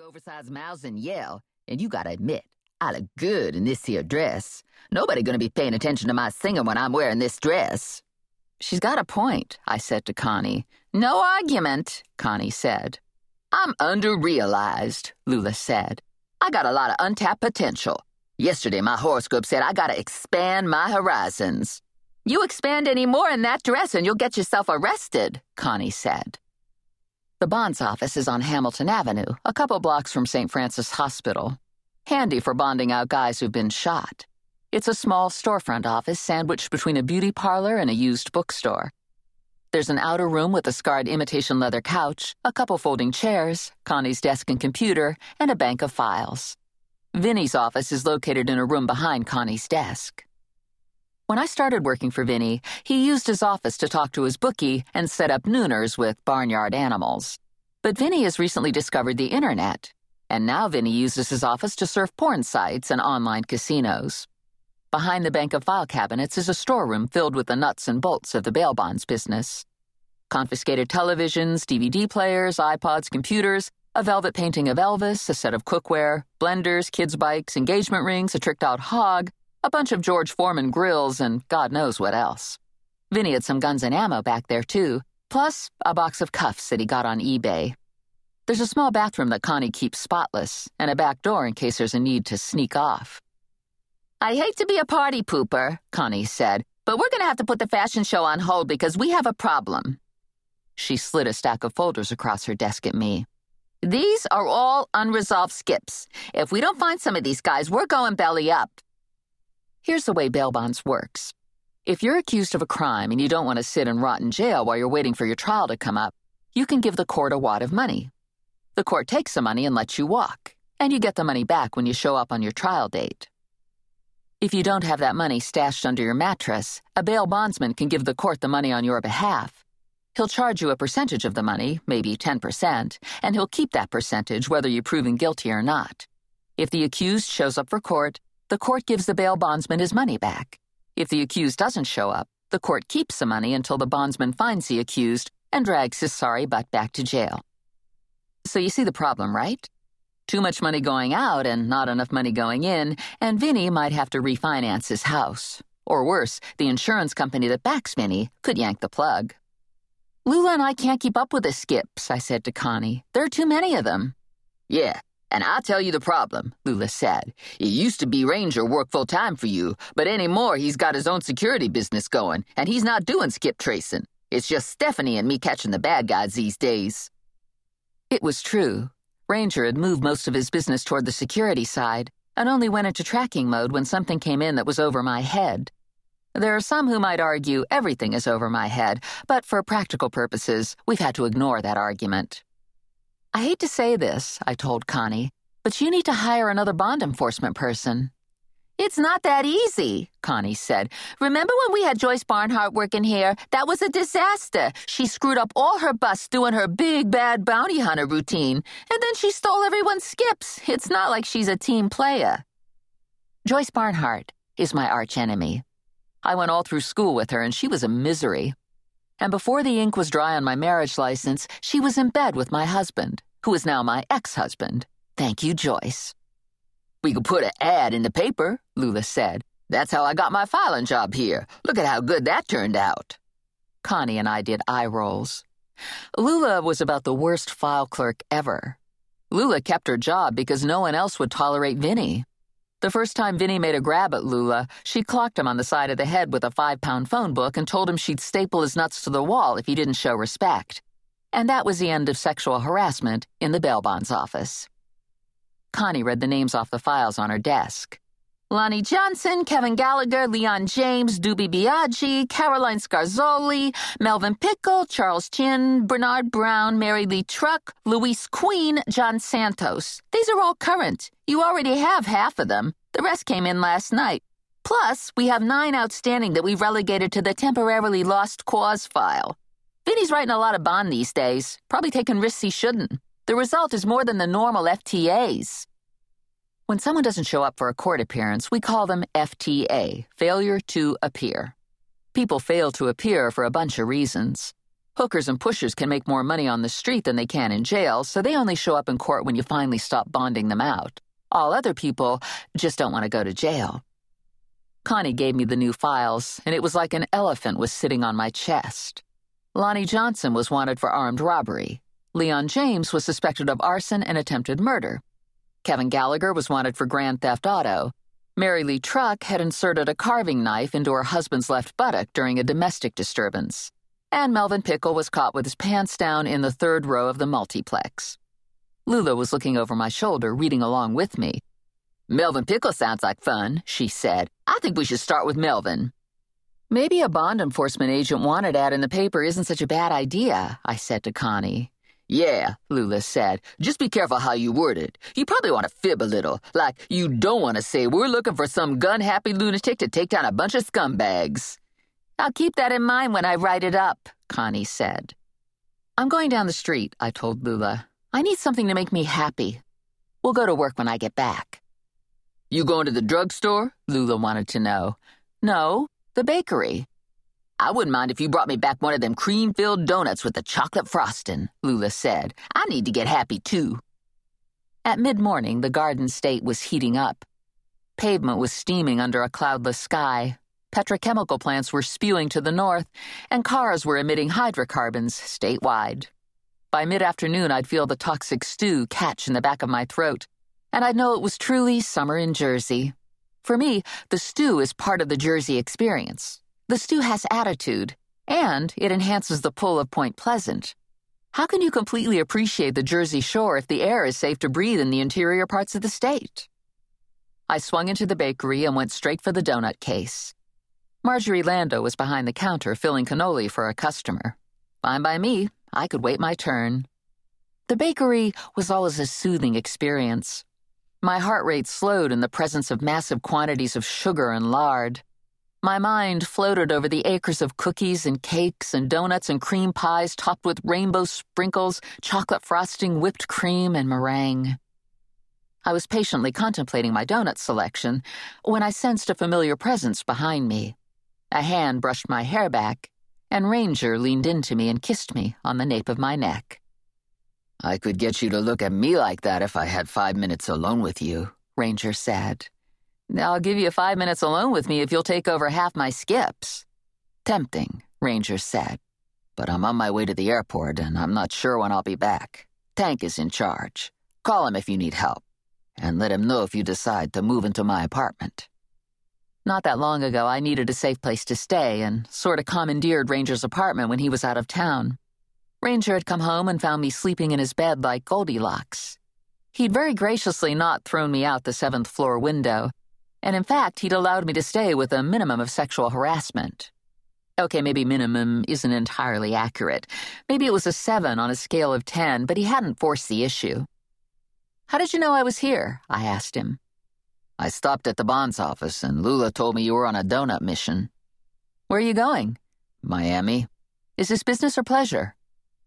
big oversized mouths and yell, and you gotta admit, I look good in this here dress. Nobody gonna be paying attention to my singing when I'm wearing this dress. She's got a point, I said to Connie. No argument, Connie said. I'm under-realized, Lula said. I got a lot of untapped potential. Yesterday, my horoscope said I gotta expand my horizons. You expand any more in that dress and you'll get yourself arrested, Connie said. The bonds office is on Hamilton Avenue, a couple blocks from St. Francis Hospital. Handy for bonding out guys who've been shot. It's a small storefront office sandwiched between a beauty parlor and a used bookstore. There's an outer room with a scarred imitation leather couch, a couple folding chairs, Connie's desk and computer, and a bank of files. Vinny's office is located in a room behind Connie's desk. When I started working for Vinny, he used his office to talk to his bookie and set up nooners with barnyard animals. But Vinny has recently discovered the internet, and now Vinny uses his office to surf porn sites and online casinos. Behind the bank of file cabinets is a storeroom filled with the nuts and bolts of the bail bonds business. Confiscated televisions, DVD players, iPods, computers, a velvet painting of Elvis, a set of cookware, blenders, kids' bikes, engagement rings, a tricked out hog, a bunch of George Foreman grills, and God knows what else. Vinny had some guns and ammo back there, too, plus a box of cuffs that he got on eBay. There's a small bathroom that Connie keeps spotless, and a back door in case there's a need to sneak off. I hate to be a party pooper, Connie said, but we're going to have to put the fashion show on hold because we have a problem. She slid a stack of folders across her desk at me. These are all unresolved skips. If we don't find some of these guys, we're going belly up. Here's the way bail bonds works. If you're accused of a crime and you don't want to sit and rot in jail while you're waiting for your trial to come up, you can give the court a wad of money. The court takes the money and lets you walk, and you get the money back when you show up on your trial date. If you don't have that money stashed under your mattress, a bail bondsman can give the court the money on your behalf. He'll charge you a percentage of the money, maybe 10%, and he'll keep that percentage whether you're proven guilty or not. If the accused shows up for court, the court gives the bail bondsman his money back. If the accused doesn't show up, the court keeps the money until the bondsman finds the accused and drags his sorry butt back to jail. So you see the problem, right? Too much money going out and not enough money going in, and Vinny might have to refinance his house. Or worse, the insurance company that backs Vinny could yank the plug. Lula and I can't keep up with the skips, I said to Connie. There are too many of them. Yeah, and I'll tell you the problem, Lula said. It used to be Ranger worked full time for you, but anymore he's got his own security business going, and he's not doing skip tracing. It's just Stephanie and me catching the bad guys these days. It was true. Ranger had moved most of his business toward the security side, and only went into tracking mode when something came in that was over my head. There are some who might argue everything is over my head, but for practical purposes, we've had to ignore that argument. I hate to say this, I told Connie, but you need to hire another bond enforcement person. It's not that easy, Connie said. Remember when we had Joyce Barnhart working here? That was a disaster. She screwed up all her busts doing her big bad bounty hunter routine, and then she stole everyone's skips. It's not like she's a team player. Joyce Barnhart is my archenemy. I went all through school with her, and she was a misery and before the ink was dry on my marriage license, she was in bed with my husband, who is now my ex husband. Thank you, Joyce. We could put an ad in the paper, Lula said. That's how I got my filing job here. Look at how good that turned out. Connie and I did eye rolls. Lula was about the worst file clerk ever. Lula kept her job because no one else would tolerate Vinny. The first time Vinny made a grab at Lula, she clocked him on the side of the head with a five pound phone book and told him she'd staple his nuts to the wall if he didn't show respect. And that was the end of sexual harassment in the bail bonds office. Connie read the names off the files on her desk. Lonnie Johnson, Kevin Gallagher, Leon James, Doobie Biaggi, Caroline Scarzoli, Melvin Pickle, Charles Chin, Bernard Brown, Mary Lee Truck, Luis Queen, John Santos. These are all current. You already have half of them. The rest came in last night. Plus, we have nine outstanding that we've relegated to the temporarily lost cause file. Vinny's writing a lot of bond these days, probably taking risks he shouldn't. The result is more than the normal FTAs. When someone doesn't show up for a court appearance, we call them FTA, failure to appear. People fail to appear for a bunch of reasons. Hookers and pushers can make more money on the street than they can in jail, so they only show up in court when you finally stop bonding them out. All other people just don't want to go to jail. Connie gave me the new files, and it was like an elephant was sitting on my chest. Lonnie Johnson was wanted for armed robbery. Leon James was suspected of arson and attempted murder. Kevin Gallagher was wanted for grand theft auto. Mary Lee Truck had inserted a carving knife into her husband's left buttock during a domestic disturbance. And Melvin Pickle was caught with his pants down in the third row of the multiplex. Lula was looking over my shoulder, reading along with me. Melvin Pickle sounds like fun, she said. I think we should start with Melvin. Maybe a bond enforcement agent wanted ad in the paper isn't such a bad idea, I said to Connie. Yeah, Lula said. Just be careful how you word it. You probably want to fib a little. Like, you don't want to say, we're looking for some gun happy lunatic to take down a bunch of scumbags. I'll keep that in mind when I write it up, Connie said. I'm going down the street, I told Lula. I need something to make me happy. We'll go to work when I get back. You going to the drugstore? Lula wanted to know. No, the bakery. I wouldn't mind if you brought me back one of them cream filled donuts with the chocolate frosting, Lula said. I need to get happy too. At mid morning, the Garden State was heating up. Pavement was steaming under a cloudless sky. Petrochemical plants were spewing to the north, and cars were emitting hydrocarbons statewide. By mid afternoon, I'd feel the toxic stew catch in the back of my throat, and I'd know it was truly summer in Jersey. For me, the stew is part of the Jersey experience. The stew has attitude, and it enhances the pull of Point Pleasant. How can you completely appreciate the Jersey Shore if the air is safe to breathe in the interior parts of the state? I swung into the bakery and went straight for the donut case. Marjorie Lando was behind the counter filling cannoli for a customer. Fine by me, I could wait my turn. The bakery was always a soothing experience. My heart rate slowed in the presence of massive quantities of sugar and lard. My mind floated over the acres of cookies and cakes and donuts and cream pies topped with rainbow sprinkles, chocolate frosting, whipped cream, and meringue. I was patiently contemplating my donut selection when I sensed a familiar presence behind me. A hand brushed my hair back, and Ranger leaned into me and kissed me on the nape of my neck. I could get you to look at me like that if I had five minutes alone with you, Ranger said. I'll give you five minutes alone with me if you'll take over half my skips. Tempting, Ranger said. But I'm on my way to the airport and I'm not sure when I'll be back. Tank is in charge. Call him if you need help. And let him know if you decide to move into my apartment. Not that long ago, I needed a safe place to stay and sort of commandeered Ranger's apartment when he was out of town. Ranger had come home and found me sleeping in his bed like Goldilocks. He'd very graciously not thrown me out the seventh floor window, and in fact, he'd allowed me to stay with a minimum of sexual harassment. Okay, maybe minimum isn't entirely accurate. Maybe it was a seven on a scale of ten, but he hadn't forced the issue. How did you know I was here? I asked him. I stopped at the bonds office, and Lula told me you were on a donut mission. Where are you going? Miami. Is this business or pleasure?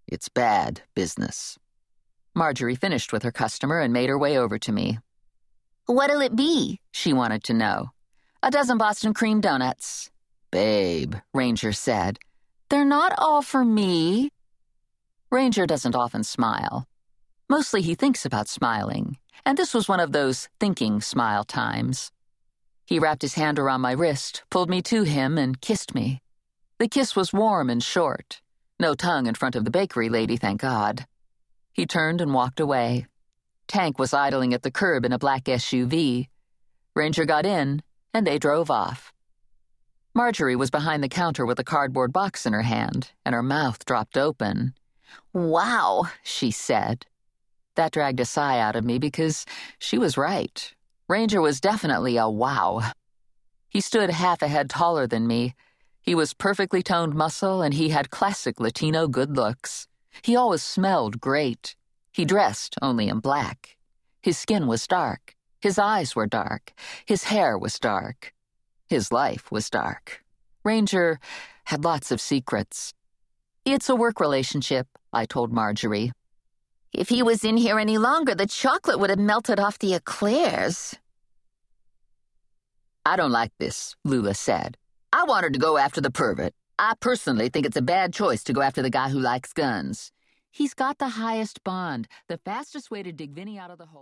It's bad business. Marjorie finished with her customer and made her way over to me. What'll it be? She wanted to know. A dozen Boston cream donuts. Babe, Ranger said. They're not all for me. Ranger doesn't often smile. Mostly he thinks about smiling and this was one of those thinking smile times. He wrapped his hand around my wrist, pulled me to him, and kissed me. The kiss was warm and short. No tongue in front of the bakery lady, thank God. He turned and walked away. Tank was idling at the curb in a black SUV. Ranger got in, and they drove off. Marjorie was behind the counter with a cardboard box in her hand, and her mouth dropped open. Wow, she said. That dragged a sigh out of me because she was right. Ranger was definitely a wow. He stood half a head taller than me. He was perfectly toned muscle and he had classic Latino good looks. He always smelled great. He dressed only in black. His skin was dark. His eyes were dark. His hair was dark. His life was dark. Ranger had lots of secrets. It's a work relationship, I told Marjorie. If he was in here any longer, the chocolate would have melted off the eclairs. I don't like this, Lula said. I wanted to go after the pervert. I personally think it's a bad choice to go after the guy who likes guns. He's got the highest bond, the fastest way to dig Vinny out of the hole.